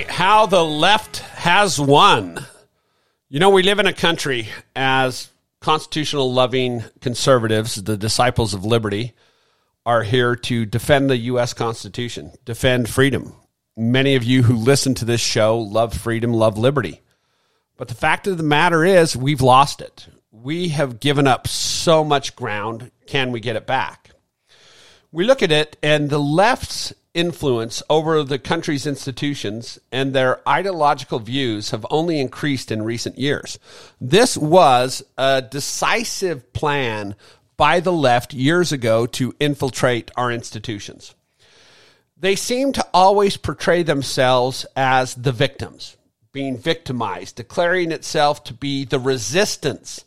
Right, how the left has won. You know, we live in a country as constitutional loving conservatives, the disciples of liberty, are here to defend the U.S. Constitution, defend freedom. Many of you who listen to this show love freedom, love liberty. But the fact of the matter is, we've lost it. We have given up so much ground. Can we get it back? We look at it, and the left's influence over the country's institutions and their ideological views have only increased in recent years. This was a decisive plan by the left years ago to infiltrate our institutions. They seem to always portray themselves as the victims, being victimized, declaring itself to be the resistance.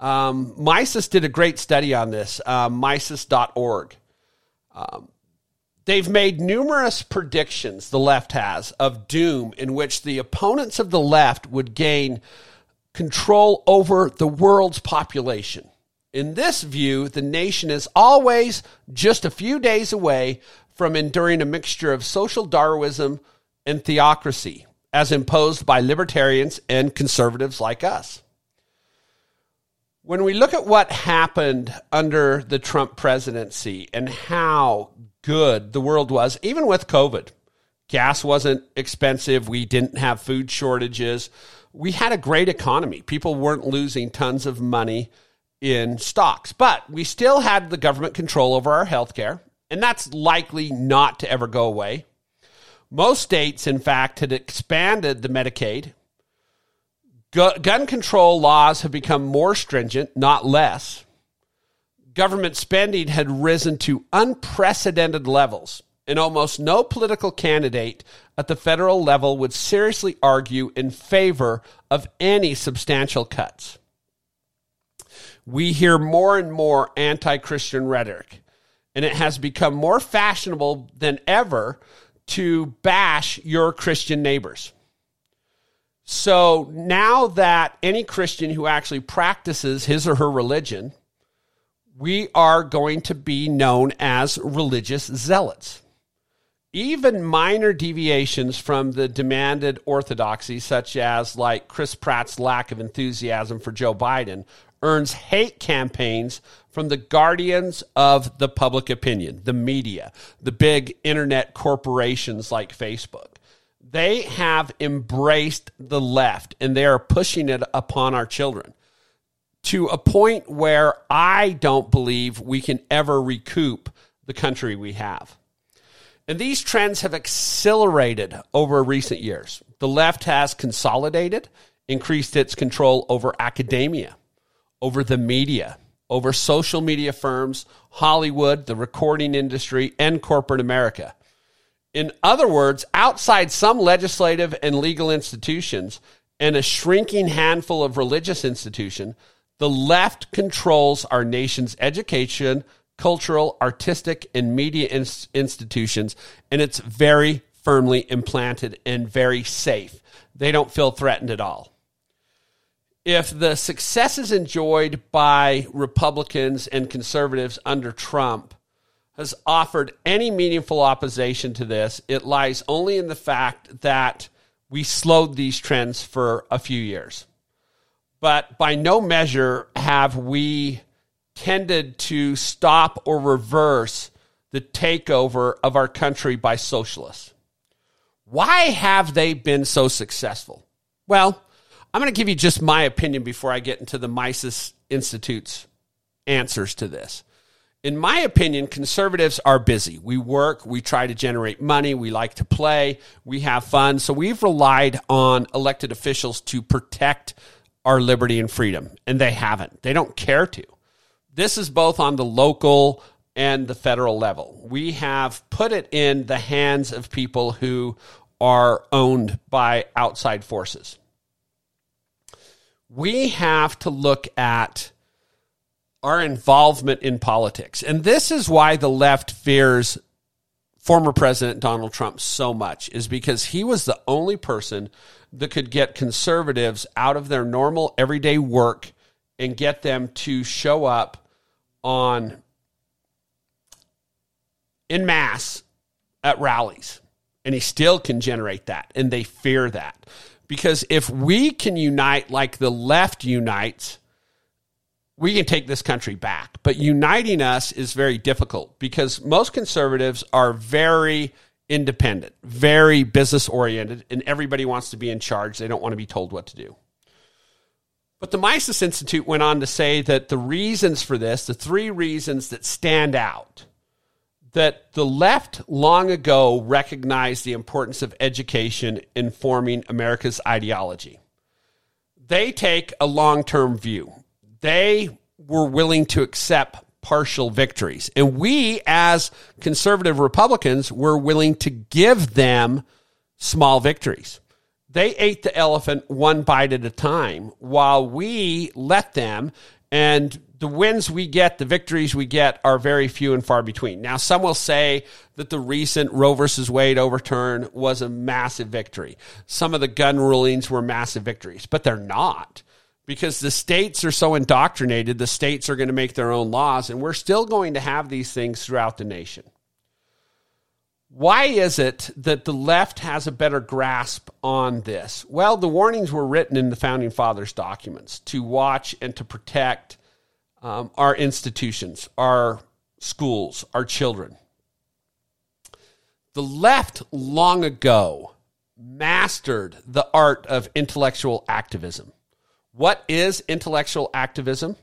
Um, Mises did a great study on this, uh, Mises.org. Um, They've made numerous predictions, the left has, of doom in which the opponents of the left would gain control over the world's population. In this view, the nation is always just a few days away from enduring a mixture of social Darwinism and theocracy, as imposed by libertarians and conservatives like us. When we look at what happened under the Trump presidency and how good the world was, even with COVID. Gas wasn't expensive. We didn't have food shortages. We had a great economy. People weren't losing tons of money in stocks, but we still had the government control over our health care, and that's likely not to ever go away. Most states, in fact, had expanded the Medicaid. Gun control laws have become more stringent, not less government spending had risen to unprecedented levels, and almost no political candidate at the federal level would seriously argue in favor of any substantial cuts. We hear more and more anti Christian rhetoric, and it has become more fashionable than ever to bash your Christian neighbors. So now that any Christian who actually practices his or her religion we are going to be known as religious zealots. Even minor deviations from the demanded orthodoxy, such as like Chris Pratt's lack of enthusiasm for Joe Biden, earns hate campaigns from the guardians of the public opinion, the media, the big internet corporations like Facebook. They have embraced the left and they are pushing it upon our children to a point where I don't believe we can ever recoup the country we have. And these trends have accelerated over recent years. The left has consolidated, increased its control over academia, over the media, over social media firms, Hollywood, the recording industry, and corporate America. In other words, outside some legislative and legal institutions and a shrinking handful of religious institutions, the left controls our nation's education, cultural, artistic, and media ins- institutions, and it's very firmly implanted and very safe. They don't feel threatened at all. If the successes enjoyed by Republicans and conservatives under Trump has offered any meaningful opposition to this, it lies only in the fact that we slowed these trends for a few years. But by no measure have we tended to stop or reverse the takeover of our country by socialists. Why have they been so successful? Well, I'm going to give you just my opinion before I get into the Mises Institute's answers to this. In my opinion, conservatives are busy. We work, we try to generate money, we like to play, we have fun. So we've relied on elected officials to protect our liberty and freedom, and they haven't. They don't care to. This is both on the local and the federal level. We have put it in the hands of people who are owned by outside forces. We have to look at our involvement in politics. And this is why the left fears former President Donald Trump so much, is because he was the only person that could get conservatives out of their normal everyday work and get them to show up on in mass at rallies. And he still can generate that. And they fear that. Because if we can unite like the left unites, we can take this country back. But uniting us is very difficult because most conservatives are very independent, very business oriented, and everybody wants to be in charge. They don't want to be told what to do. But the Mises Institute went on to say that the reasons for this, the three reasons that stand out, that the left long ago recognized the importance of education in forming America's ideology. They take a long term view they were willing to accept partial victories. And we, as conservative Republicans, were willing to give them small victories. They ate the elephant one bite at a time while we let them. And the wins we get, the victories we get, are very few and far between. Now, some will say that the recent Roe versus Wade overturn was a massive victory. Some of the gun rulings were massive victories, but they're not because the states are so indoctrinated, the states are going to make their own laws, and we're still going to have these things throughout the nation. Why is it that the left has a better grasp on this? Well, the warnings were written in the Founding Fathers' documents to watch and to protect um, our institutions, our schools, our children. The left long ago mastered the art of intellectual activism. What is intellectual activism?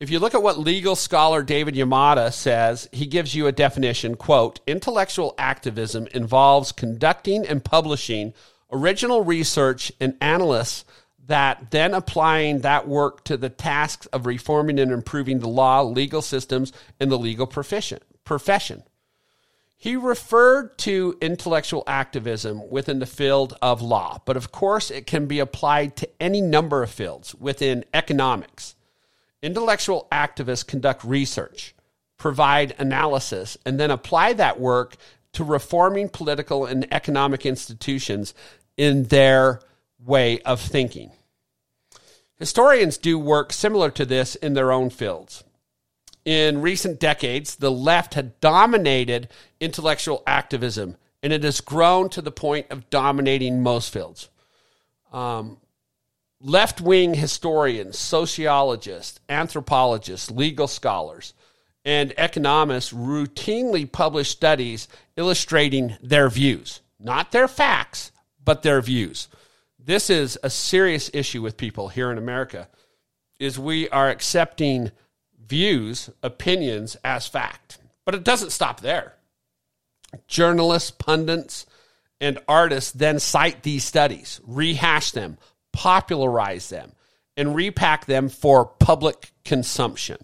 If you look at what legal scholar David Yamada says, he gives you a definition, quote, intellectual activism involves conducting and publishing original research and analysis that then applying that work to the tasks of reforming and improving the law, legal systems, and the legal profession. profession. He referred to intellectual activism within the field of law, but of course, it can be applied to any number of fields within economics. Intellectual activists conduct research, provide analysis, and then apply that work to reforming political and economic institutions in their way of thinking. Historians do work similar to this in their own fields in recent decades, the left had dominated intellectual activism, and it has grown to the point of dominating most fields. Um, left wing historians, sociologists, anthropologists, legal scholars, and economists routinely publish studies illustrating their views, not their facts, but their views. This is a serious issue with people here in America is we are accepting views, opinions as fact. But it doesn't stop there. Journalists, pundits, and artists then cite these studies, rehash them, popularize them, and repack them for public consumption.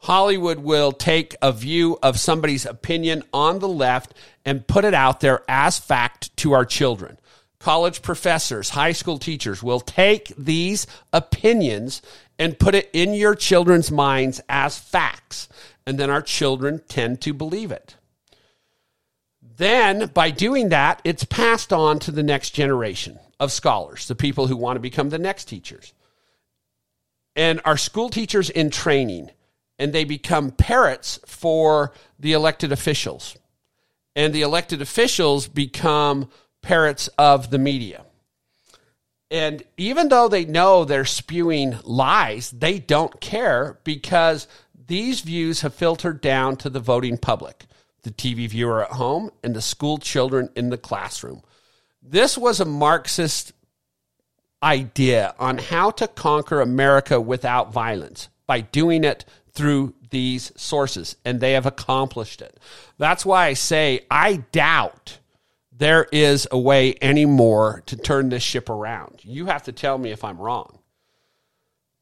Hollywood will take a view of somebody's opinion on the left and put it out there as fact to our children. College professors, high school teachers will take these opinions and put it in your children's minds as facts. And then our children tend to believe it. Then, by doing that, it's passed on to the next generation of scholars, the people who want to become the next teachers. And our school teachers in training, and they become parrots for the elected officials. And the elected officials become parrots of the media. And even though they know they're spewing lies, they don't care because these views have filtered down to the voting public, the TV viewer at home, and the school children in the classroom. This was a Marxist idea on how to conquer America without violence by doing it through these sources, and they have accomplished it. That's why I say I doubt there is a way anymore to turn this ship around. You have to tell me if I'm wrong.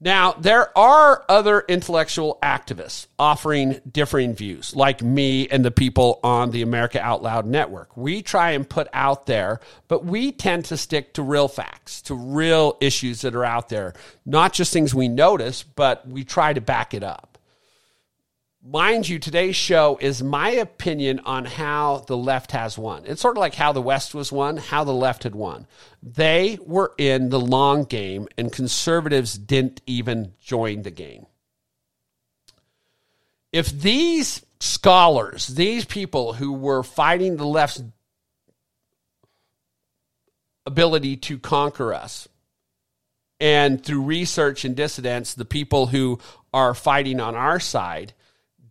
Now, there are other intellectual activists offering differing views, like me and the people on the America Out Loud network. We try and put out there, but we tend to stick to real facts, to real issues that are out there, not just things we notice, but we try to back it up. Mind you, today's show is my opinion on how the left has won. It's sort of like how the West was won, how the left had won. They were in the long game, and conservatives didn't even join the game. If these scholars, these people who were fighting the left's ability to conquer us, and through research and dissidents, the people who are fighting on our side,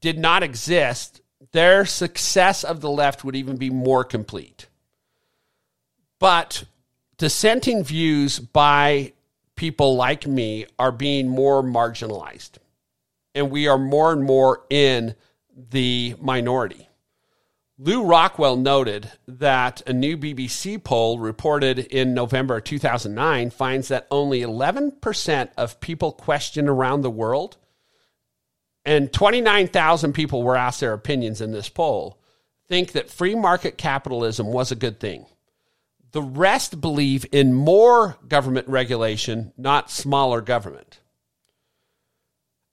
did not exist, their success of the left would even be more complete. But dissenting views by people like me are being more marginalized. And we are more and more in the minority. Lew Rockwell noted that a new BBC poll reported in November 2009 finds that only 11% of people questioned around the world and 29,000 people were asked their opinions in this poll, think that free market capitalism was a good thing. The rest believe in more government regulation, not smaller government.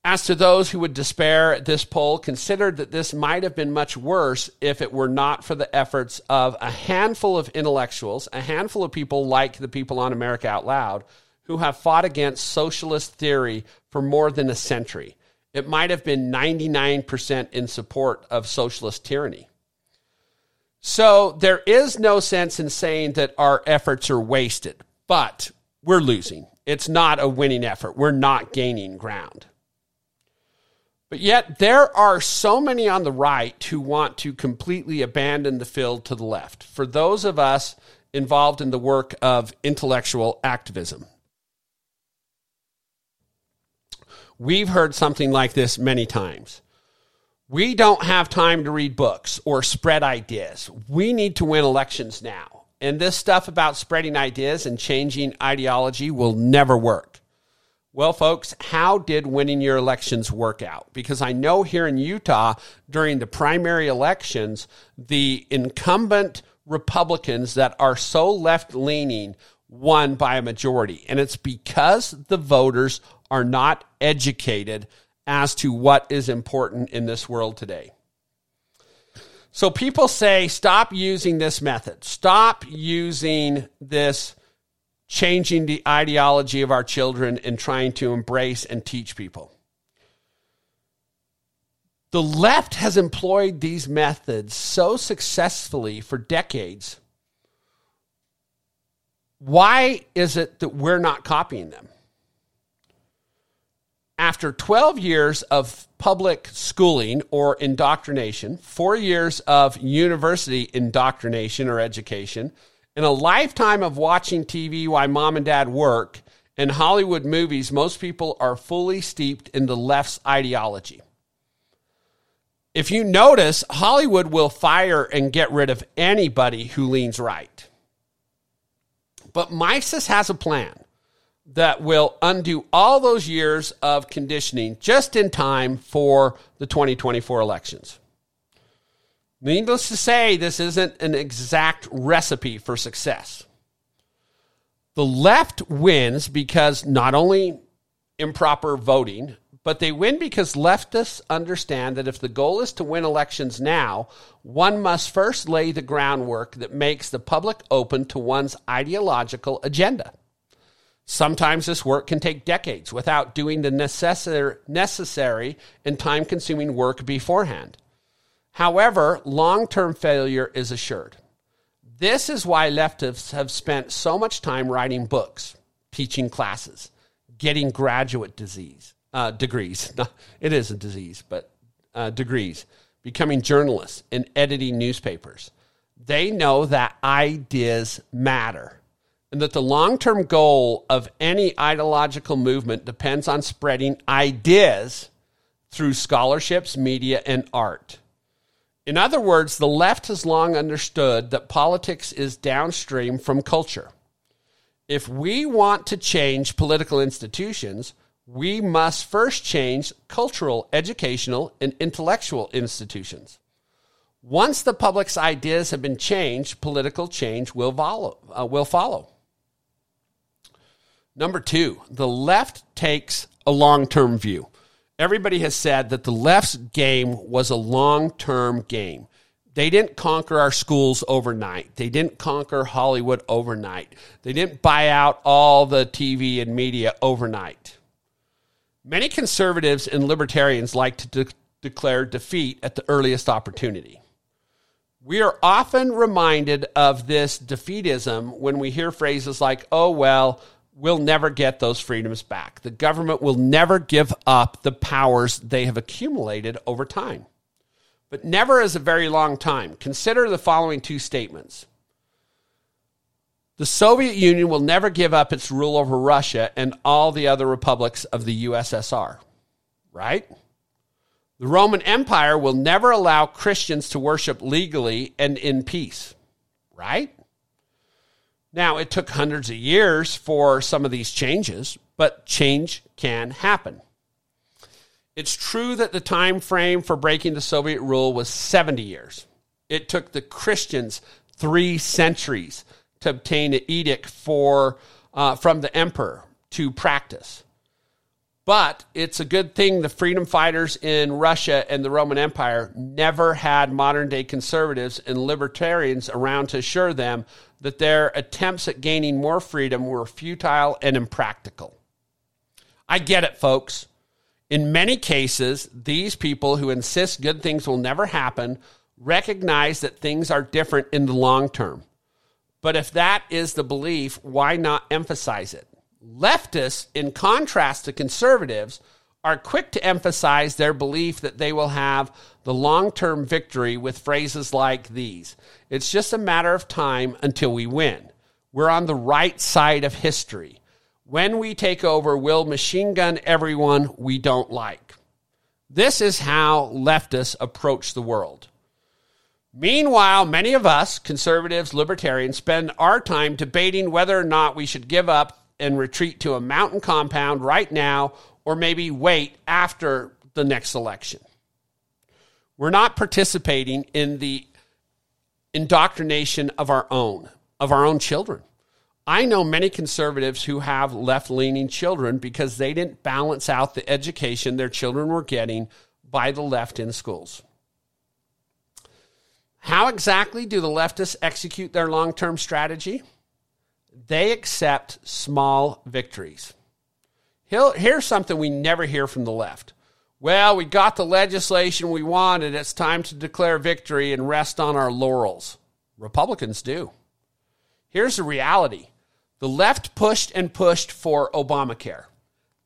As to those who would despair at this poll, considered that this might have been much worse if it were not for the efforts of a handful of intellectuals, a handful of people like the people on America Out Loud, who have fought against socialist theory for more than a century it might have been 99% in support of socialist tyranny. So there is no sense in saying that our efforts are wasted, but we're losing. It's not a winning effort. We're not gaining ground. But yet, there are so many on the right who want to completely abandon the field to the left. For those of us involved in the work of intellectual activism, We've heard something like this many times. We don't have time to read books or spread ideas. We need to win elections now. And this stuff about spreading ideas and changing ideology will never work. Well, folks, how did winning your elections work out? Because I know here in Utah, during the primary elections, the incumbent Republicans that are so left leaning won by a majority. And it's because the voters are not educated as to what is important in this world today. So people say, stop using this method. Stop using this changing the ideology of our children and trying to embrace and teach people. The left has employed these methods so successfully for decades. Why is it that we're not copying them? After 12 years of public schooling or indoctrination, four years of university indoctrination or education, and a lifetime of watching TV while mom and dad work, and Hollywood movies, most people are fully steeped in the left's ideology. If you notice, Hollywood will fire and get rid of anybody who leans right. But Mises has a plan that will undo all those years of conditioning just in time for the 2024 elections. Needless to say, this isn't an exact recipe for success. The left wins because not only improper voting, but they win because leftists understand that if the goal is to win elections now, one must first lay the groundwork that makes the public open to one's ideological agenda. Sometimes this work can take decades without doing the necessary and time consuming work beforehand. However, long term failure is assured. This is why leftists have spent so much time writing books, teaching classes, getting graduate disease, uh, degrees. It is a disease, but uh, degrees, becoming journalists and editing newspapers. They know that ideas matter and that the long term goal of any ideological movement depends on spreading ideas through scholarships, media, and art. In other words, the left has long understood that politics is downstream from culture. If we want to change political institutions, we must first change cultural, educational, and intellectual institutions. Once the public's ideas have been changed, political change will follow. Uh, will follow. Number two, the left takes a long term view. Everybody has said that the left's game was a long term game. They didn't conquer our schools overnight. They didn't conquer Hollywood overnight. They didn't buy out all the TV and media overnight. Many conservatives and libertarians like to de- declare defeat at the earliest opportunity. We are often reminded of this defeatism when we hear phrases like, oh, well, we'll never get those freedoms back. The government will never give up the powers they have accumulated over time. But never is a very long time. Consider the following two statements the Soviet Union will never give up its rule over Russia and all the other republics of the USSR, right? The Roman Empire will never allow Christians to worship legally and in peace, right? Now, it took hundreds of years for some of these changes, but change can happen. It's true that the time frame for breaking the Soviet rule was 70 years. It took the Christians 3 centuries to obtain an edict for, uh, from the emperor to practice. But it's a good thing the freedom fighters in Russia and the Roman Empire never had modern day conservatives and libertarians around to assure them that their attempts at gaining more freedom were futile and impractical. I get it, folks. In many cases, these people who insist good things will never happen recognize that things are different in the long term. But if that is the belief, why not emphasize it? Leftists, in contrast to conservatives, are quick to emphasize their belief that they will have the long term victory with phrases like these It's just a matter of time until we win. We're on the right side of history. When we take over, we'll machine gun everyone we don't like. This is how leftists approach the world. Meanwhile, many of us, conservatives, libertarians, spend our time debating whether or not we should give up and retreat to a mountain compound right now or maybe wait after the next election. We're not participating in the indoctrination of our own, of our own children. I know many conservatives who have left leaning children because they didn't balance out the education their children were getting by the left in schools. How exactly do the leftists execute their long term strategy? They accept small victories. Here's something we never hear from the left. Well, we got the legislation we wanted. It's time to declare victory and rest on our laurels. Republicans do. Here's the reality the left pushed and pushed for Obamacare.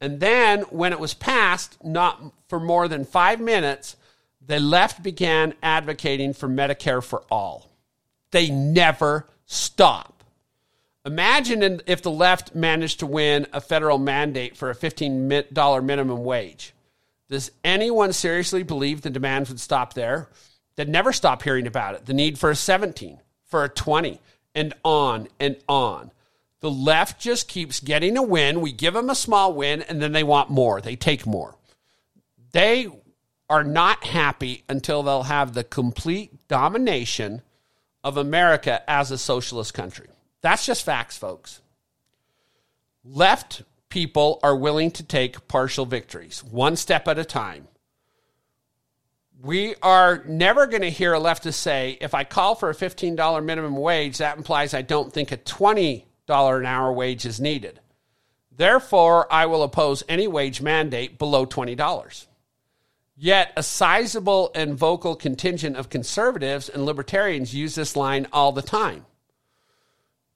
And then, when it was passed, not for more than five minutes, the left began advocating for Medicare for all. They never stop. Imagine if the left managed to win a federal mandate for a $15 minimum wage. Does anyone seriously believe the demands would stop there? They'd never stop hearing about it. The need for a 17, for a 20, and on and on. The left just keeps getting a win. We give them a small win, and then they want more. They take more. They are not happy until they'll have the complete domination of America as a socialist country. That's just facts, folks. Left people are willing to take partial victories, one step at a time. We are never going to hear a leftist say, if I call for a $15 minimum wage, that implies I don't think a $20 an hour wage is needed. Therefore, I will oppose any wage mandate below $20. Yet, a sizable and vocal contingent of conservatives and libertarians use this line all the time.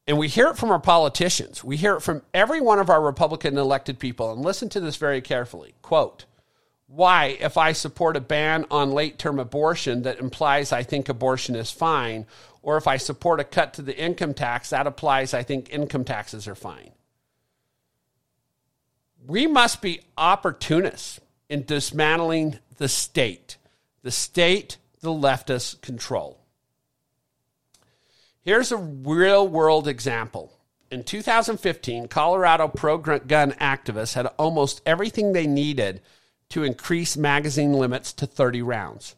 And we hear it from our politicians. We hear it from every one of our Republican elected people. And listen to this very carefully. Quote, why, if I support a ban on late term abortion that implies I think abortion is fine, or if I support a cut to the income tax that applies I think income taxes are fine? We must be opportunists in dismantling the state, the state the leftists control. Here's a real world example. In 2015, Colorado pro gun activists had almost everything they needed to increase magazine limits to 30 rounds,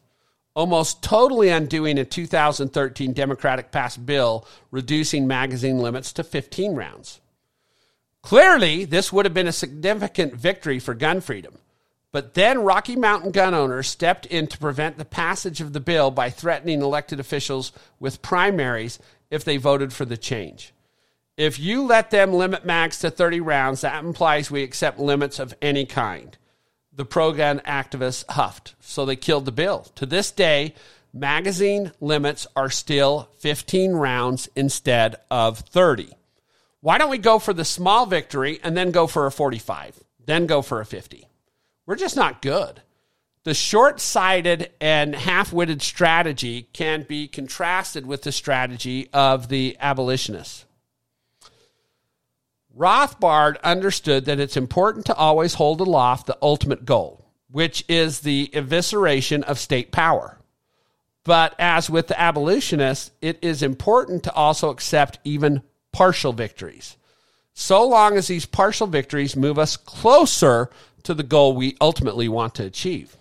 almost totally undoing a 2013 Democratic passed bill reducing magazine limits to 15 rounds. Clearly, this would have been a significant victory for gun freedom. But then Rocky Mountain gun owners stepped in to prevent the passage of the bill by threatening elected officials with primaries if they voted for the change. If you let them limit max to 30 rounds, that implies we accept limits of any kind. The pro gun activists huffed, so they killed the bill. To this day, magazine limits are still 15 rounds instead of 30. Why don't we go for the small victory and then go for a 45, then go for a 50? We're just not good. The short sighted and half witted strategy can be contrasted with the strategy of the abolitionists. Rothbard understood that it's important to always hold aloft the ultimate goal, which is the evisceration of state power. But as with the abolitionists, it is important to also accept even partial victories, so long as these partial victories move us closer to the goal we ultimately want to achieve.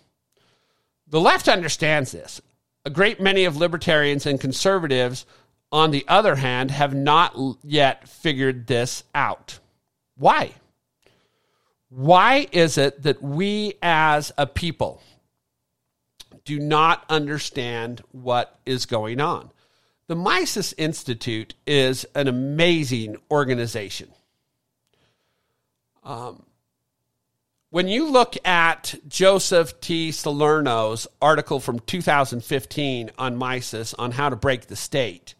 The left understands this. A great many of libertarians and conservatives, on the other hand, have not yet figured this out. Why? Why is it that we as a people do not understand what is going on? The Mises Institute is an amazing organization. Um, when you look at Joseph T. Salerno's article from 2015 on Mises on how to break the state,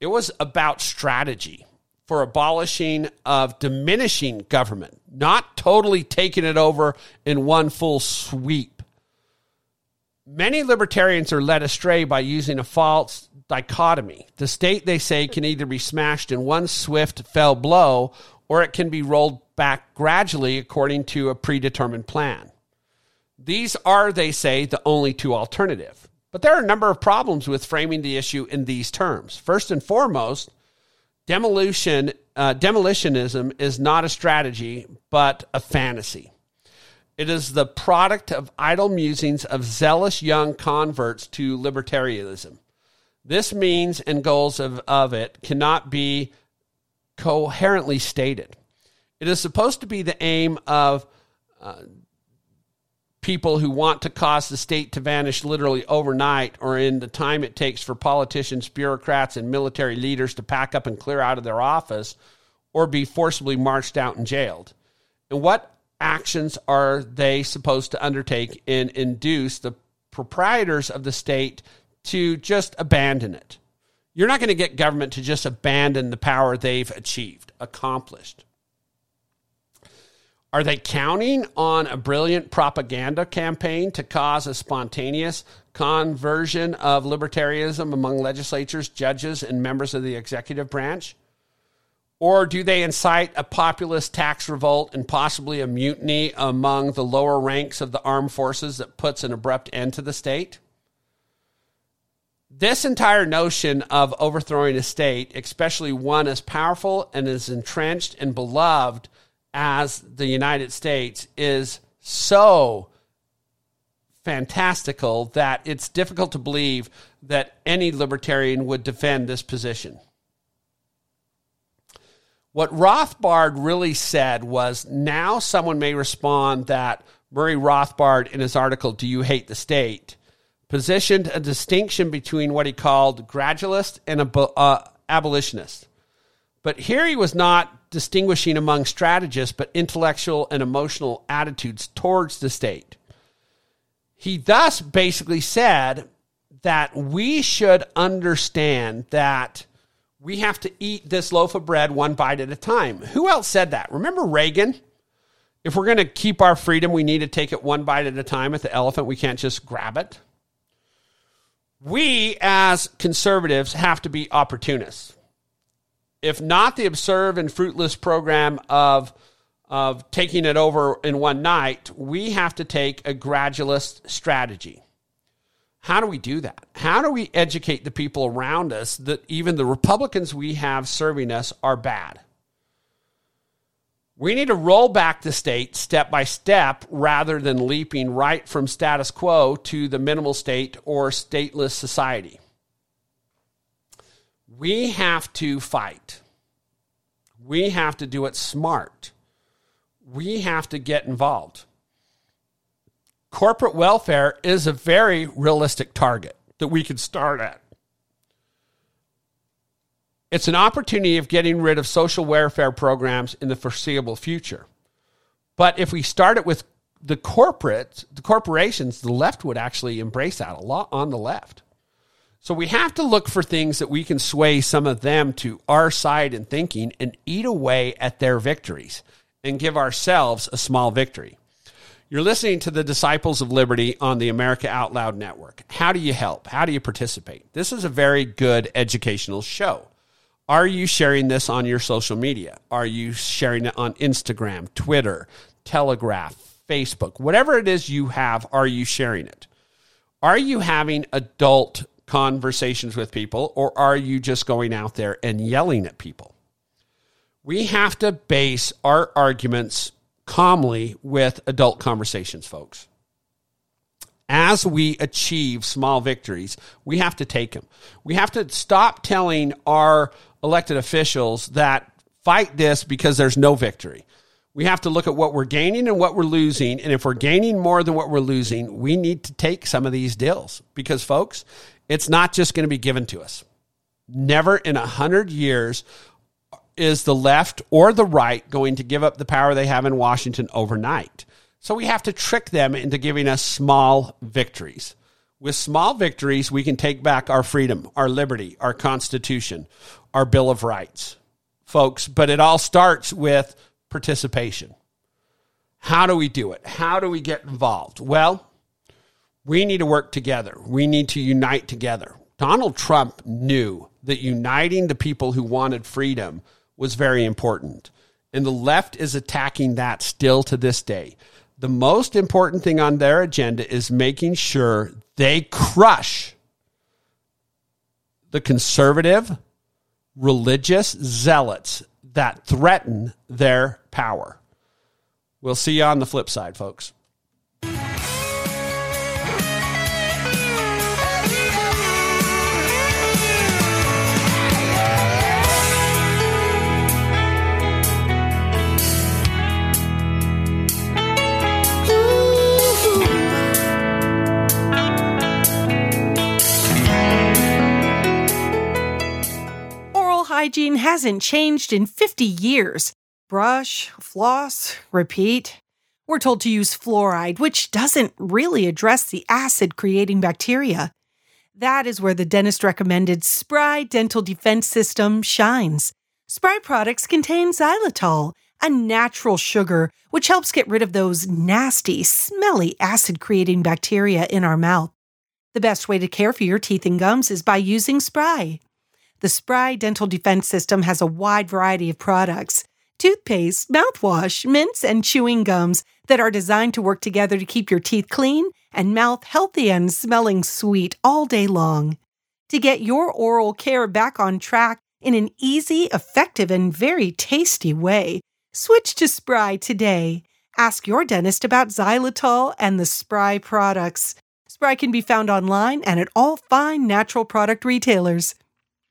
it was about strategy for abolishing of diminishing government, not totally taking it over in one full sweep. Many libertarians are led astray by using a false dichotomy. The state, they say, can either be smashed in one swift, fell blow or it can be rolled back gradually according to a predetermined plan. These are, they say, the only two alternative. But there are a number of problems with framing the issue in these terms. First and foremost, demolition, uh, demolitionism is not a strategy, but a fantasy. It is the product of idle musings of zealous young converts to libertarianism. This means and goals of, of it cannot be coherently stated. It is supposed to be the aim of uh, people who want to cause the state to vanish literally overnight or in the time it takes for politicians, bureaucrats, and military leaders to pack up and clear out of their office or be forcibly marched out and jailed. And what actions are they supposed to undertake and induce the proprietors of the state to just abandon it? You're not going to get government to just abandon the power they've achieved, accomplished. Are they counting on a brilliant propaganda campaign to cause a spontaneous conversion of libertarianism among legislatures, judges, and members of the executive branch? Or do they incite a populist tax revolt and possibly a mutiny among the lower ranks of the armed forces that puts an abrupt end to the state? This entire notion of overthrowing a state, especially one as powerful and as entrenched and beloved as the United States, is so fantastical that it's difficult to believe that any libertarian would defend this position. What Rothbard really said was now someone may respond that Murray Rothbard, in his article, Do You Hate the State? Positioned a distinction between what he called gradualist and uh, abolitionist. But here he was not distinguishing among strategists, but intellectual and emotional attitudes towards the state. He thus basically said that we should understand that We have to eat this loaf of bread one bite at a time. Who else said that? Remember Reagan? If we're going to keep our freedom, we need to take it one bite at a time at the elephant. We can't just grab it. We, as conservatives, have to be opportunists. If not the absurd and fruitless program of, of taking it over in one night, we have to take a gradualist strategy. How do we do that? How do we educate the people around us that even the Republicans we have serving us are bad? We need to roll back the state step by step rather than leaping right from status quo to the minimal state or stateless society. We have to fight. We have to do it smart. We have to get involved. Corporate welfare is a very realistic target that we can start at. It's an opportunity of getting rid of social welfare programs in the foreseeable future. But if we start it with the corporate, the corporations, the left would actually embrace that a lot on the left. So we have to look for things that we can sway some of them to our side in thinking and eat away at their victories and give ourselves a small victory. You're listening to the Disciples of Liberty on the America Out Loud Network. How do you help? How do you participate? This is a very good educational show. Are you sharing this on your social media? Are you sharing it on Instagram, Twitter, Telegraph, Facebook? Whatever it is you have, are you sharing it? Are you having adult conversations with people or are you just going out there and yelling at people? We have to base our arguments calmly with adult conversations, folks as we achieve small victories, we have to take them. We have to stop telling our elected officials that fight this because there's no victory. We have to look at what we're gaining and what we're losing. And if we're gaining more than what we're losing, we need to take some of these deals because, folks, it's not just going to be given to us. Never in a hundred years is the left or the right going to give up the power they have in Washington overnight. So we have to trick them into giving us small victories. With small victories, we can take back our freedom, our liberty, our Constitution, our Bill of Rights, folks. But it all starts with participation. How do we do it? How do we get involved? Well, we need to work together. We need to unite together. Donald Trump knew that uniting the people who wanted freedom was very important. And the left is attacking that still to this day the most important thing on their agenda is making sure they crush the conservative, religious zealots that threaten their power. We'll see you on the flip side, folks. Hygiene hasn't changed in 50 years. Brush, floss, repeat. We're told to use fluoride, which doesn't really address the acid creating bacteria. That is where the dentist recommended Spry Dental Defense System shines. Spry products contain xylitol, a natural sugar which helps get rid of those nasty, smelly acid creating bacteria in our mouth. The best way to care for your teeth and gums is by using Spry. The Spry Dental Defense System has a wide variety of products toothpaste, mouthwash, mints, and chewing gums that are designed to work together to keep your teeth clean and mouth healthy and smelling sweet all day long. To get your oral care back on track in an easy, effective, and very tasty way, switch to Spry today. Ask your dentist about xylitol and the Spry products. Spry can be found online and at all fine natural product retailers.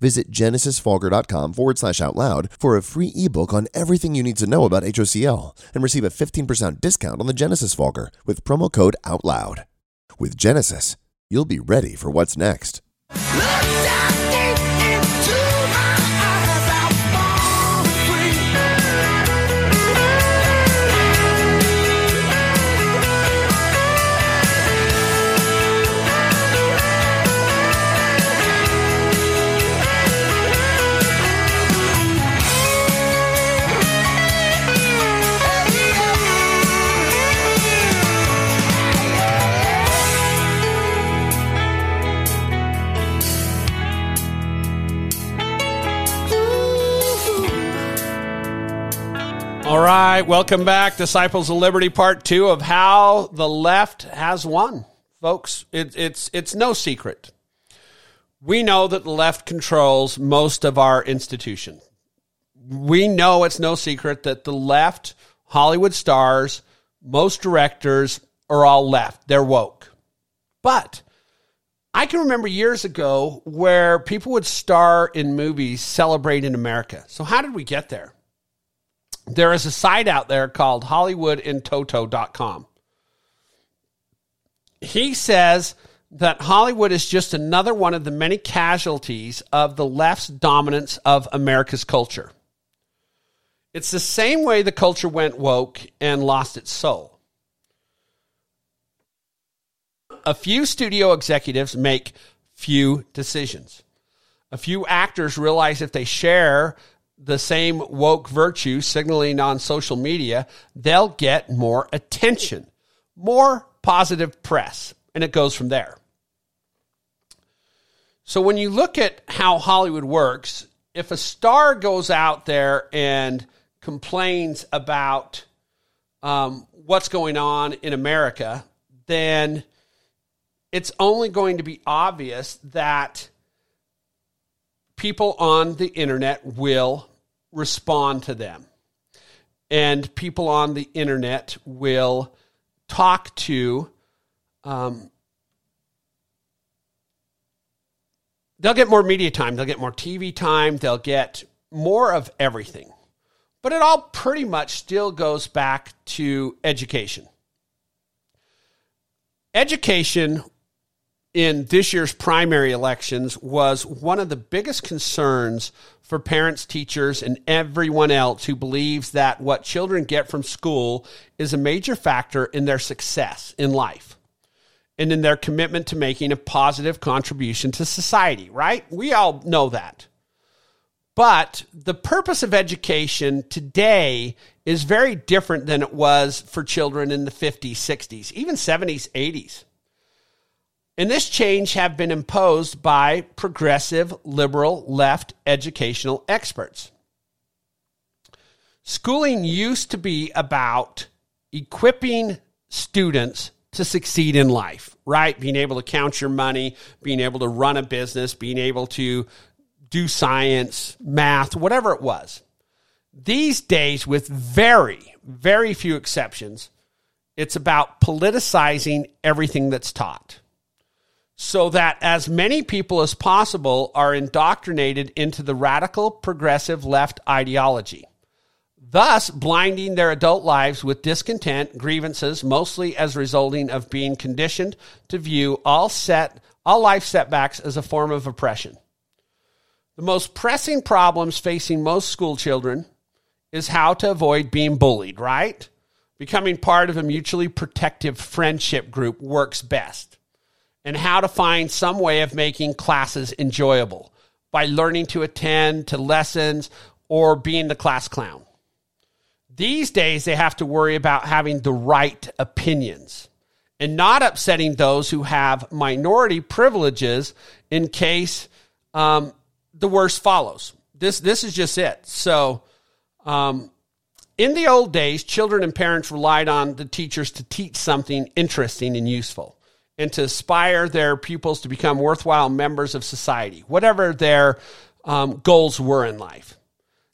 Visit genesisfogger.com forward slash out loud for a free ebook on everything you need to know about HOCL and receive a 15% discount on the Genesis Fogger with promo code OUTLOUD. With Genesis, you'll be ready for what's next. Right, welcome back, Disciples of Liberty, part two of how the left has won, folks. It, it's it's no secret. We know that the left controls most of our institution. We know it's no secret that the left, Hollywood stars, most directors are all left. They're woke. But I can remember years ago where people would star in movies celebrating America. So how did we get there? There is a site out there called hollywoodintoto.com. He says that Hollywood is just another one of the many casualties of the left's dominance of America's culture. It's the same way the culture went woke and lost its soul. A few studio executives make few decisions. A few actors realize if they share the same woke virtue signaling on social media, they'll get more attention, more positive press, and it goes from there. So when you look at how Hollywood works, if a star goes out there and complains about um, what's going on in America, then it's only going to be obvious that people on the internet will respond to them. And people on the internet will talk to, um, they'll get more media time, they'll get more TV time, they'll get more of everything. But it all pretty much still goes back to education. Education in this year's primary elections was one of the biggest concerns for parents, teachers, and everyone else who believes that what children get from school is a major factor in their success in life and in their commitment to making a positive contribution to society, right? We all know that. But the purpose of education today is very different than it was for children in the 50s, 60s, even 70s, 80s. And this change have been imposed by progressive, liberal, left educational experts. Schooling used to be about equipping students to succeed in life, right? Being able to count your money, being able to run a business, being able to do science, math, whatever it was. These days, with very, very few exceptions, it's about politicizing everything that's taught so that as many people as possible are indoctrinated into the radical progressive left ideology, thus blinding their adult lives with discontent, grievances, mostly as resulting of being conditioned to view all set all life setbacks as a form of oppression. The most pressing problems facing most school children is how to avoid being bullied, right? Becoming part of a mutually protective friendship group works best and how to find some way of making classes enjoyable by learning to attend to lessons or being the class clown. These days, they have to worry about having the right opinions and not upsetting those who have minority privileges in case um, the worst follows. This, this is just it. So, um, in the old days, children and parents relied on the teachers to teach something interesting and useful and to aspire their pupils to become worthwhile members of society, whatever their um, goals were in life.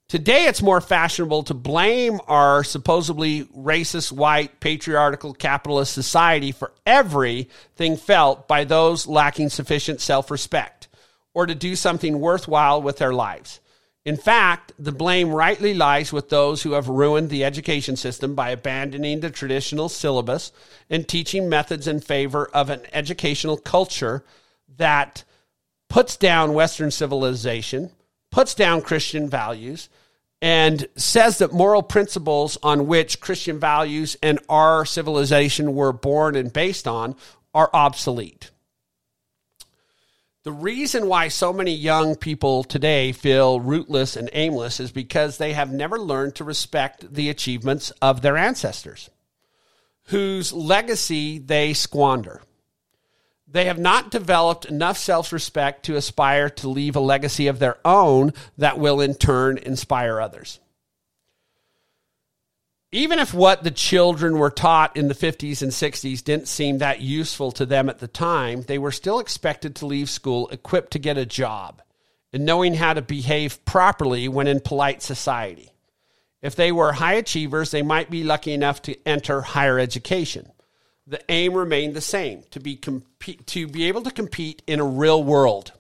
Today, it's more fashionable to blame our supposedly racist, white, patriarchal, capitalist society for everything felt by those lacking sufficient self respect, or to do something worthwhile with their lives. In fact, the blame rightly lies with those who have ruined the education system by abandoning the traditional syllabus and teaching methods in favor of an educational culture that puts down Western civilization, puts down Christian values, and says that moral principles on which Christian values and our civilization were born and based on are obsolete. The reason why so many young people today feel rootless and aimless is because they have never learned to respect the achievements of their ancestors, whose legacy they squander. They have not developed enough self respect to aspire to leave a legacy of their own that will in turn inspire others even if what the children were taught in the 50s and 60s didn't seem that useful to them at the time, they were still expected to leave school equipped to get a job and knowing how to behave properly when in polite society. If they were high achievers, they might be lucky enough to enter higher education. The aim remained the same to be, comp- to be able to compete in a real world.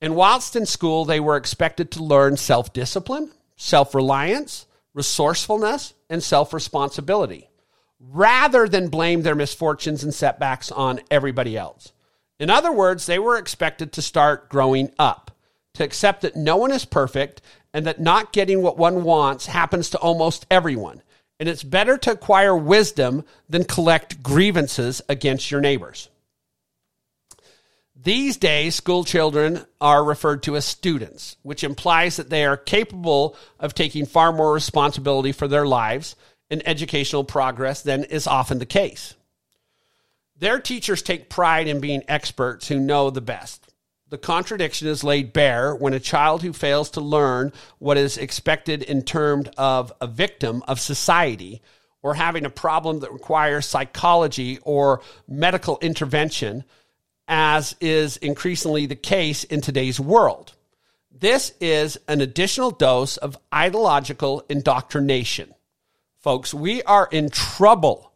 And whilst in school, they were expected to learn self discipline, self reliance, resourcefulness, and self responsibility, rather than blame their misfortunes and setbacks on everybody else. In other words, they were expected to start growing up, to accept that no one is perfect and that not getting what one wants happens to almost everyone. And it's better to acquire wisdom than collect grievances against your neighbors. These days, school children are referred to as students, which implies that they are capable of taking far more responsibility for their lives and educational progress than is often the case. Their teachers take pride in being experts who know the best. The contradiction is laid bare when a child who fails to learn what is expected in terms of a victim of society or having a problem that requires psychology or medical intervention as is increasingly the case in today's world. This is an additional dose of ideological indoctrination. Folks, we are in trouble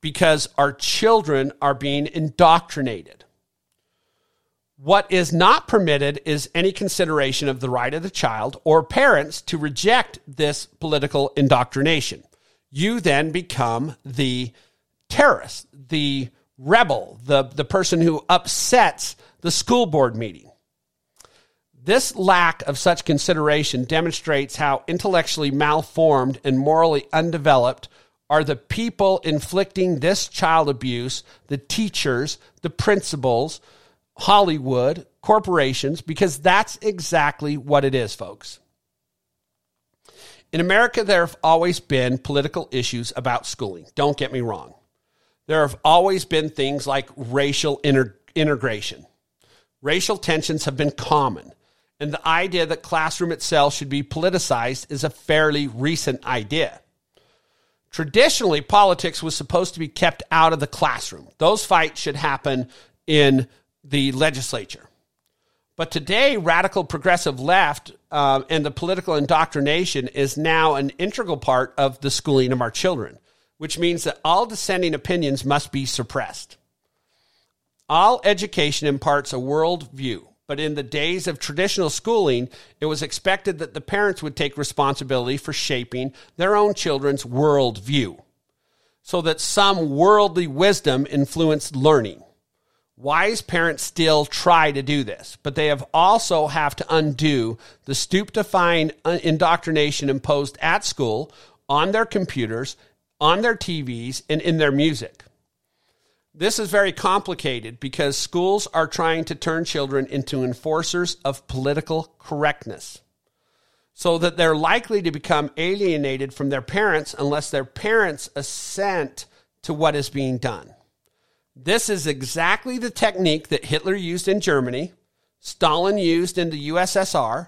because our children are being indoctrinated. What is not permitted is any consideration of the right of the child or parents to reject this political indoctrination. You then become the terrorist, the rebel, the, the person who upsets the school board meeting. This lack of such consideration demonstrates how intellectually malformed and morally undeveloped are the people inflicting this child abuse, the teachers, the principals, Hollywood, corporations, because that's exactly what it is, folks. In America, there have always been political issues about schooling. Don't get me wrong there have always been things like racial inter- integration. Racial tensions have been common, and the idea that classroom itself should be politicized is a fairly recent idea. Traditionally, politics was supposed to be kept out of the classroom. Those fights should happen in the legislature. But today, radical progressive left uh, and the political indoctrination is now an integral part of the schooling of our children which means that all dissenting opinions must be suppressed. All education imparts a world view, but in the days of traditional schooling, it was expected that the parents would take responsibility for shaping their own children's world view, so that some worldly wisdom influenced learning. Wise parents still try to do this, but they have also have to undo the stupefying uh, indoctrination imposed at school on their computers on their TVs and in their music. This is very complicated because schools are trying to turn children into enforcers of political correctness so that they're likely to become alienated from their parents unless their parents assent to what is being done. This is exactly the technique that Hitler used in Germany, Stalin used in the USSR,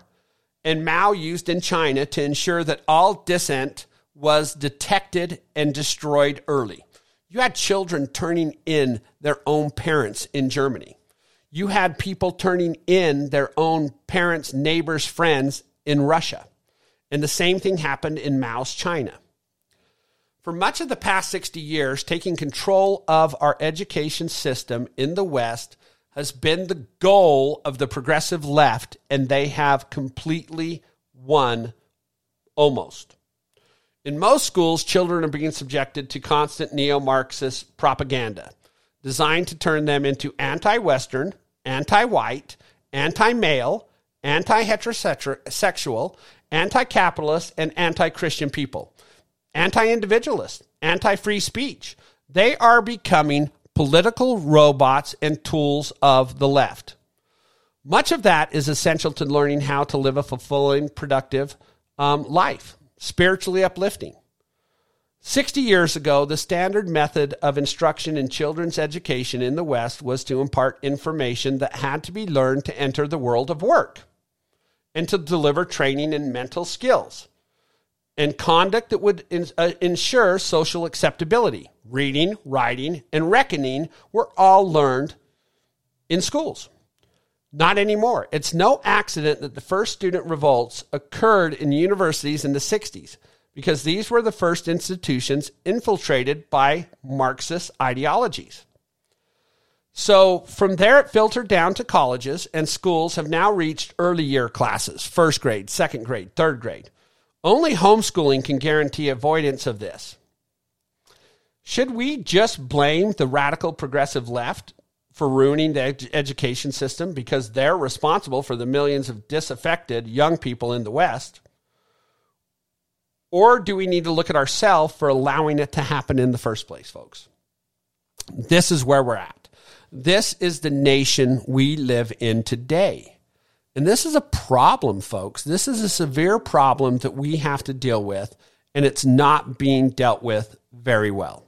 and Mao used in China to ensure that all dissent was detected and destroyed early. You had children turning in their own parents in Germany. You had people turning in their own parents, neighbors, friends in Russia. And the same thing happened in Mao's China. For much of the past 60 years, taking control of our education system in the West has been the goal of the progressive left, and they have completely won almost. In most schools, children are being subjected to constant neo Marxist propaganda designed to turn them into anti Western, anti white, anti male, anti heterosexual, anti capitalist, and anti Christian people, anti individualist, anti free speech. They are becoming political robots and tools of the left. Much of that is essential to learning how to live a fulfilling, productive um, life, spiritually uplifting. 60 years ago, the standard method of instruction in children's education in the West was to impart information that had to be learned to enter the world of work and to deliver training in mental skills and conduct that would in, uh, ensure social acceptability. Reading, writing, and reckoning were all learned in schools. Not anymore. It's no accident that the first student revolts occurred in universities in the 60s because these were the first institutions infiltrated by Marxist ideologies. So from there, it filtered down to colleges, and schools have now reached early year classes first grade, second grade, third grade. Only homeschooling can guarantee avoidance of this. Should we just blame the radical progressive left for ruining the ed- education system because they're responsible for the millions of disaffected young people in the West? Or do we need to look at ourselves for allowing it to happen in the first place, folks? This is where we're at. This is the nation we live in today. And this is a problem, folks. This is a severe problem that we have to deal with, and it's not being dealt with very well.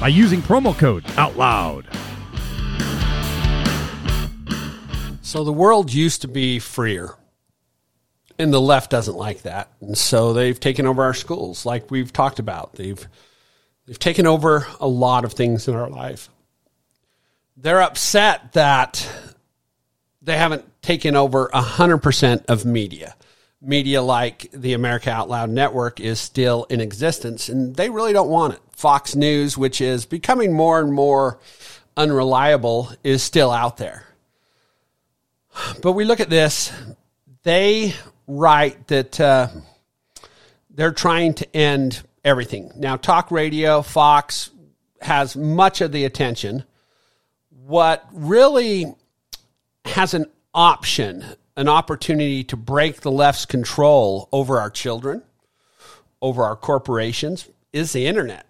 by using promo code OUTLOUD. So the world used to be freer. And the left doesn't like that. And so they've taken over our schools like we've talked about. They've they've taken over a lot of things in our life. They're upset that they haven't taken over 100% of media. Media like the America Out Loud network is still in existence and they really don't want it. Fox News, which is becoming more and more unreliable, is still out there. But we look at this, they write that uh, they're trying to end everything. Now, talk radio, Fox has much of the attention. What really has an option, an opportunity to break the left's control over our children, over our corporations, is the internet.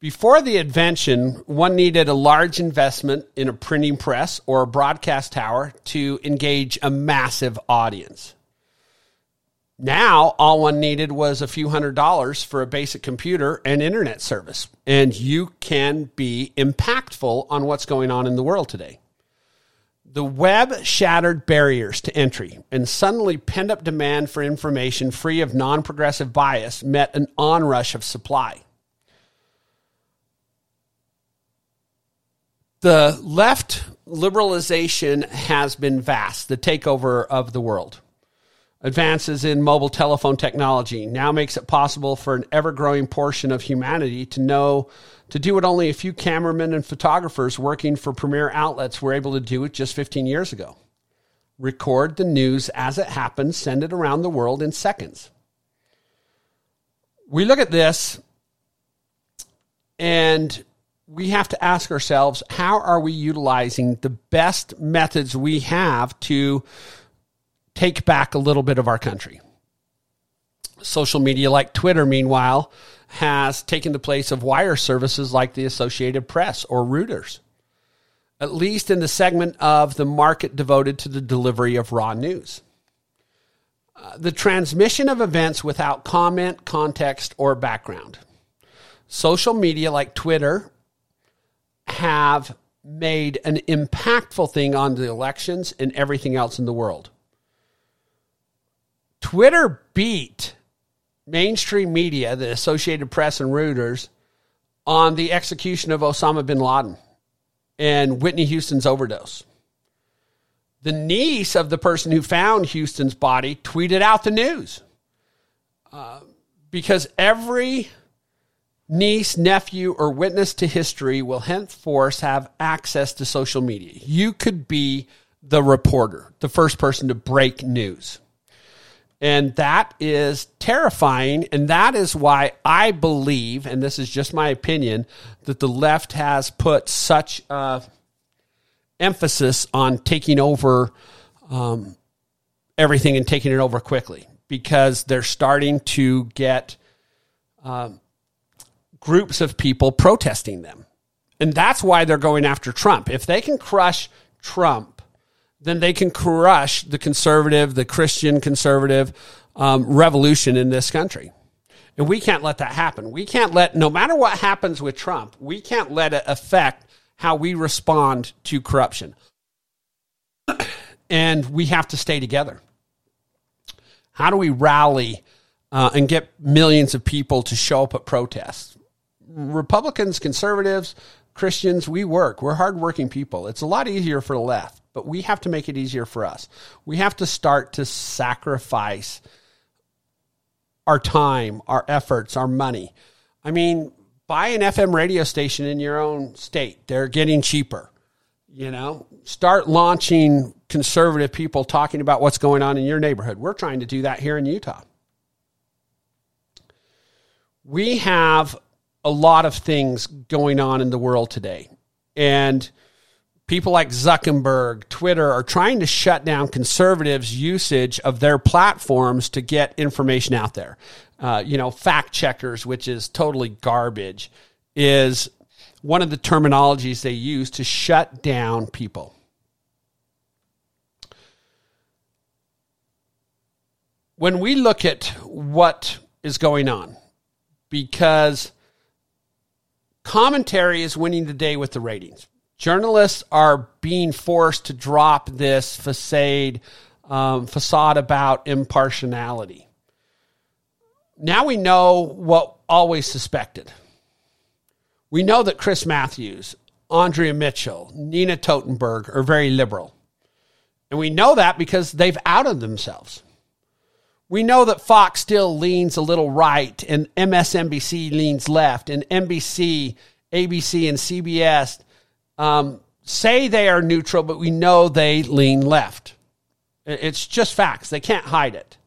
Before the invention, one needed a large investment in a printing press or a broadcast tower to engage a massive audience. Now, all one needed was a few hundred dollars for a basic computer and internet service, and you can be impactful on what's going on in the world today. The web shattered barriers to entry, and suddenly pent up demand for information free of non progressive bias met an onrush of supply. The left liberalization has been vast, the takeover of the world. Advances in mobile telephone technology now makes it possible for an ever growing portion of humanity to know to do what only a few cameramen and photographers working for premier outlets were able to do it just 15 years ago. Record the news as it happens, send it around the world in seconds. We look at this And we have to ask ourselves how are we utilizing the best methods we have to take back a little bit of our country? Social media like Twitter, meanwhile, has taken the place of wire services like the Associated Press or Reuters, at least in the segment of the market devoted to the delivery of raw news. Uh, the transmission of events without comment, context, or background. Social media like Twitter have made an impactful thing on the elections and everything else in the world. Twitter beat mainstream media, the Associated Press and Reuters, on the execution of Osama bin Laden and Whitney Houston's overdose. The niece of the person who found Houston's body tweeted out the news uh, because every niece, nephew, or witness to history will henceforth have access to social media. You could be the reporter, the first person to break news. And that is terrifying. And that is why I believe, and this is just my opinion, that the left has put such uh, emphasis on taking over um, everything and taking it over quickly because they're starting to get um, groups of people protesting them. And that's why they're going after Trump. If they can crush Trump, then they can crush the conservative, the Christian conservative um, revolution in this country. And we can't let that happen. We can't let, no matter what happens with Trump, we can't let it affect how we respond to corruption. and we have to stay together. How do we rally uh, and get millions of people to show up at protests? Republicans, conservatives, Christians, we work. We're hardworking people. It's a lot easier for the left but we have to make it easier for us. We have to start to sacrifice our time, our efforts, our money. I mean, buy an FM radio station in your own state. They're getting cheaper. You know, start launching conservative people talking about what's going on in your neighborhood. We're trying to do that here in Utah. We have a lot of things going on in the world today. And people like Zuckerberg, Twitter are trying to shut down conservatives' usage of their platforms to get information out there. Uh, you know, fact checkers, which is totally garbage, is one of the terminologies they use to shut down people. When we look at what is going on, because commentary is winning the day with the ratings journalists are being forced to drop this facade um, facade about impartiality. Now we know what always suspected. We know that Chris Matthews, Andrea Mitchell, Nina Totenberg are very liberal. And we know that because they've outed themselves. We know that Fox still leans a little right and MSNBC leans left and NBC, ABC, and CBS um, say they are neutral, but we know they lean left. It's just facts. They can't hide it.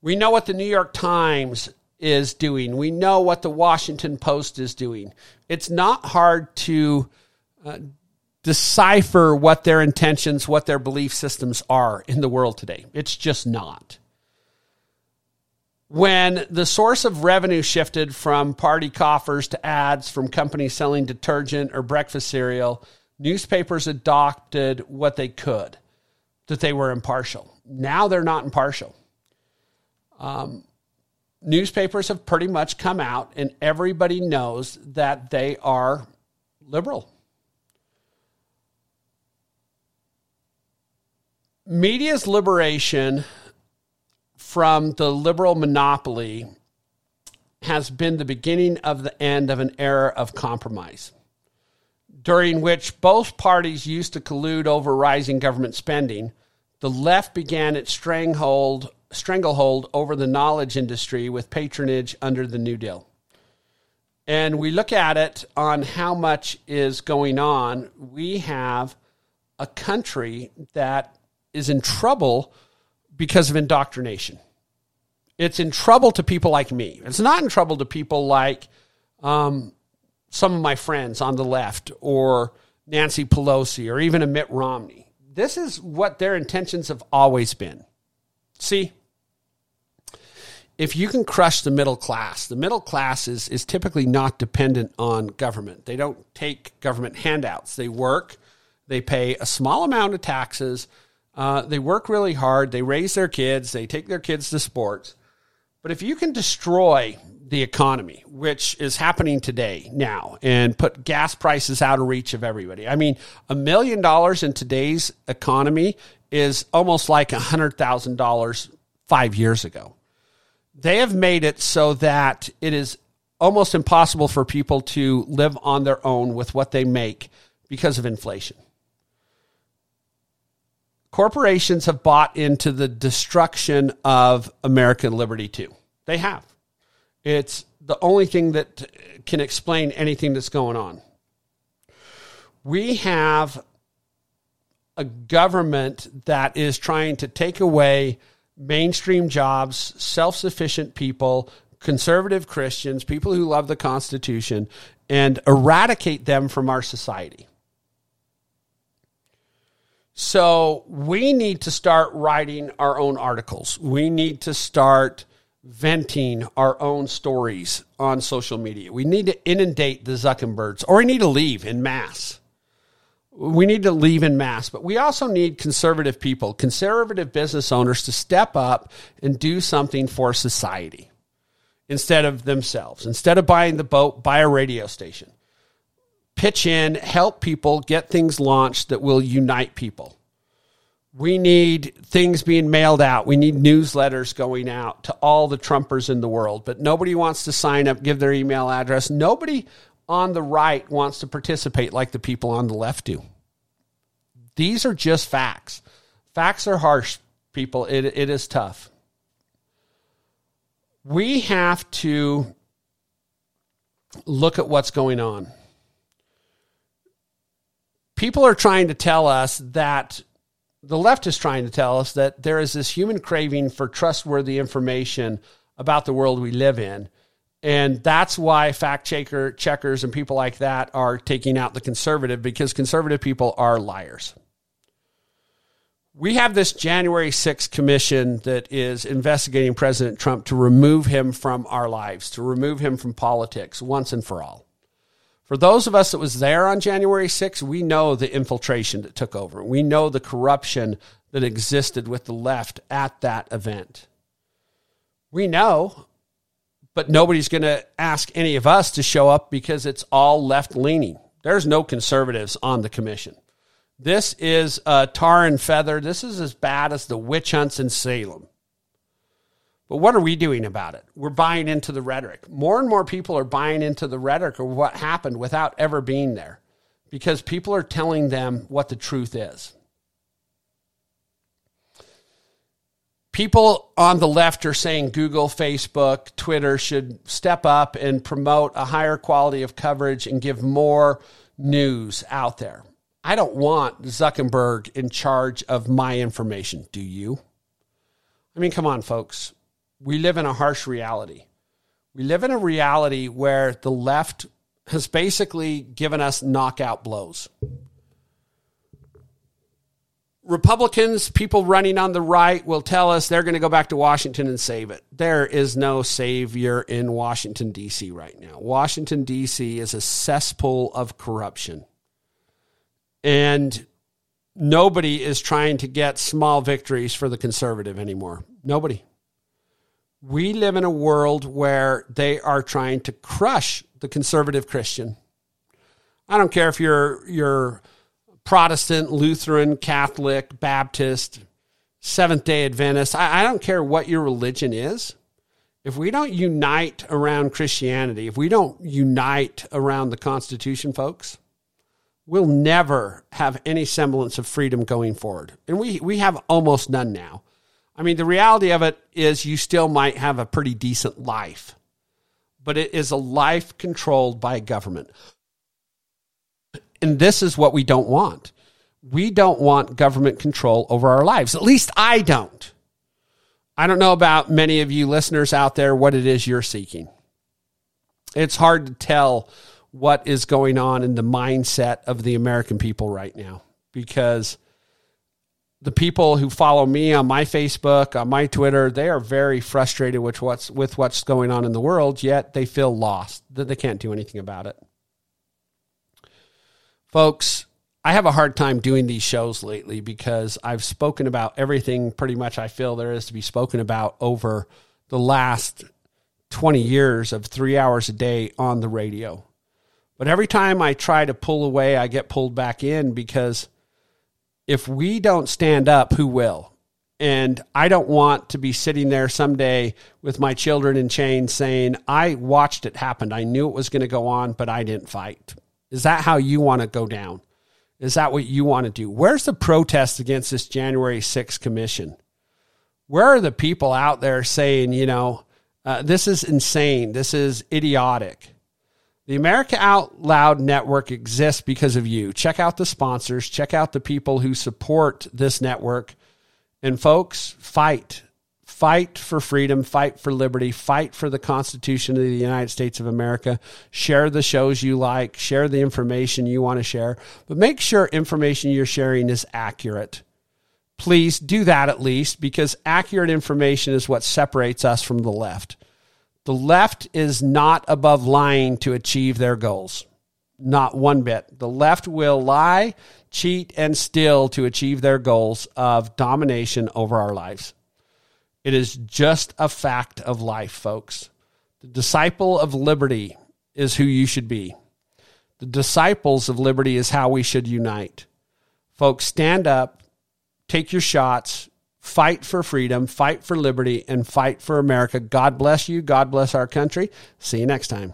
We know what the New York Times is doing. We know what the Washington Post is doing. It's not hard to uh, decipher what their intentions, what their belief systems are in the world today. It's just not when the source of revenue shifted from party coffers to ads from companies selling detergent or breakfast cereal, newspapers adopted what they could, that they were impartial. Now they're not impartial. Um, newspapers have pretty much come out, and everybody knows that they are liberal. Media's liberation from the liberal monopoly has been the beginning of the end of an era of compromise, during which both parties used to collude over rising government spending. The left began its stranglehold, stranglehold over the knowledge industry with patronage under the New Deal. And we look at it on how much is going on. We have a country that is in trouble because of indoctrination. It's in trouble to people like me. It's not in trouble to people like um, some of my friends on the left or Nancy Pelosi or even a Mitt Romney. This is what their intentions have always been. See, if you can crush the middle class, the middle class is, is typically not dependent on government. They don't take government handouts. They work, they pay a small amount of taxes, uh, they work really hard, they raise their kids, they take their kids to sports. But if you can destroy the economy, which is happening today now, and put gas prices out of reach of everybody. I mean, a million dollars in today's economy is almost like a hundred thousand dollars five years ago. They have made it so that it is almost impossible for people to live on their own with what they make because of inflation. Corporations have bought into the destruction of American liberty too. They have. It's the only thing that can explain anything that's going on. We have a government that is trying to take away mainstream jobs, self sufficient people, conservative Christians, people who love the Constitution, and eradicate them from our society. So we need to start writing our own articles. We need to start venting our own stories on social media. We need to inundate the Zuckerbergs, or we need to leave in mass. We need to leave in mass, but we also need conservative people, conservative business owners to step up and do something for society instead of themselves. Instead of buying the boat, buy a radio station. Pitch in, help people get things launched that will unite people we need things being mailed out. We need newsletters going out to all the Trumpers in the world, but nobody wants to sign up, give their email address. Nobody on the right wants to participate like the people on the left do. These are just facts. Facts are harsh, people. It, it is tough. We have to look at what's going on. People are trying to tell us that the left is trying to tell us that there is this human craving for trustworthy information about the world we live in. And that's why fact checker checkers and people like that are taking out the conservative because conservative people are liars. We have this January 6th commission that is investigating President Trump to remove him from our lives, to remove him from politics once and for all. For those of us that was there on January 6th, we know the infiltration that took over. We know the corruption that existed with the left at that event. We know, but nobody's going to ask any of us to show up because it's all left leaning. There's no conservatives on the commission. This is a tar and feather. This is as bad as the witch hunts in Salem. But what are we doing about it? We're buying into the rhetoric. More and more people are buying into the rhetoric of what happened without ever being there because people are telling them what the truth is. People on the left are saying Google, Facebook, Twitter should step up and promote a higher quality of coverage and give more news out there. I don't want Zuckerberg in charge of my information. Do you? I mean, come on, folks we live in a harsh reality. We live in a reality where the left has basically given us knockout blows. Republicans, people running on the right, will tell us they're going to go back to Washington and save it. There is no savior in Washington, D.C. right now. Washington, D.C. is a cesspool of corruption. And nobody is trying to get small victories for the conservative anymore. Nobody we live in a world where they are trying to crush the conservative Christian. I don't care if you're you're Protestant, Lutheran, Catholic, Baptist, Seventh Day Adventist. I, I don't care what your religion is. If we don't unite around Christianity, if we don't unite around the Constitution, folks, we'll never have any semblance of freedom going forward. And we, we have almost none now. I mean, the reality of it is you still might have a pretty decent life, but it is a life controlled by government. And this is what we don't want. We don't want government control over our lives. At least I don't. I don't know about many of you listeners out there what it is you're seeking. It's hard to tell what is going on in the mindset of the American people right now because the people who follow me on my Facebook, on my Twitter, they are very frustrated with what's with what's going on in the world, yet they feel lost that they can't do anything about it. Folks, I have a hard time doing these shows lately because I've spoken about everything pretty much I feel there is to be spoken about over the last 20 years of 3 hours a day on the radio. But every time I try to pull away, I get pulled back in because if we don't stand up, who will? And I don't want to be sitting there someday with my children in chains saying, I watched it happen. I knew it was going to go on, but I didn't fight. Is that how you want to go down? Is that what you want to do? Where's the protest against this January 6th commission? Where are the people out there saying, you know, uh, this is insane. This is idiotic. The America Out Loud Network exists because of you. Check out the sponsors, check out the people who support this network. And folks, fight. Fight for freedom, fight for liberty, fight for the Constitution of the United States of America. Share the shows you like, share the information you want to share, but make sure information you're sharing is accurate. Please do that at least because accurate information is what separates us from the left. The left is not above lying to achieve their goals. Not one bit. The left will lie, cheat, and steal to achieve their goals of domination over our lives. It is just a fact of life, folks. The disciple of liberty is who you should be. The disciples of liberty is how we should unite. Folks, stand up, take your shots, fight for freedom, fight for liberty, and fight for America. God bless you. God bless our country. See you next time.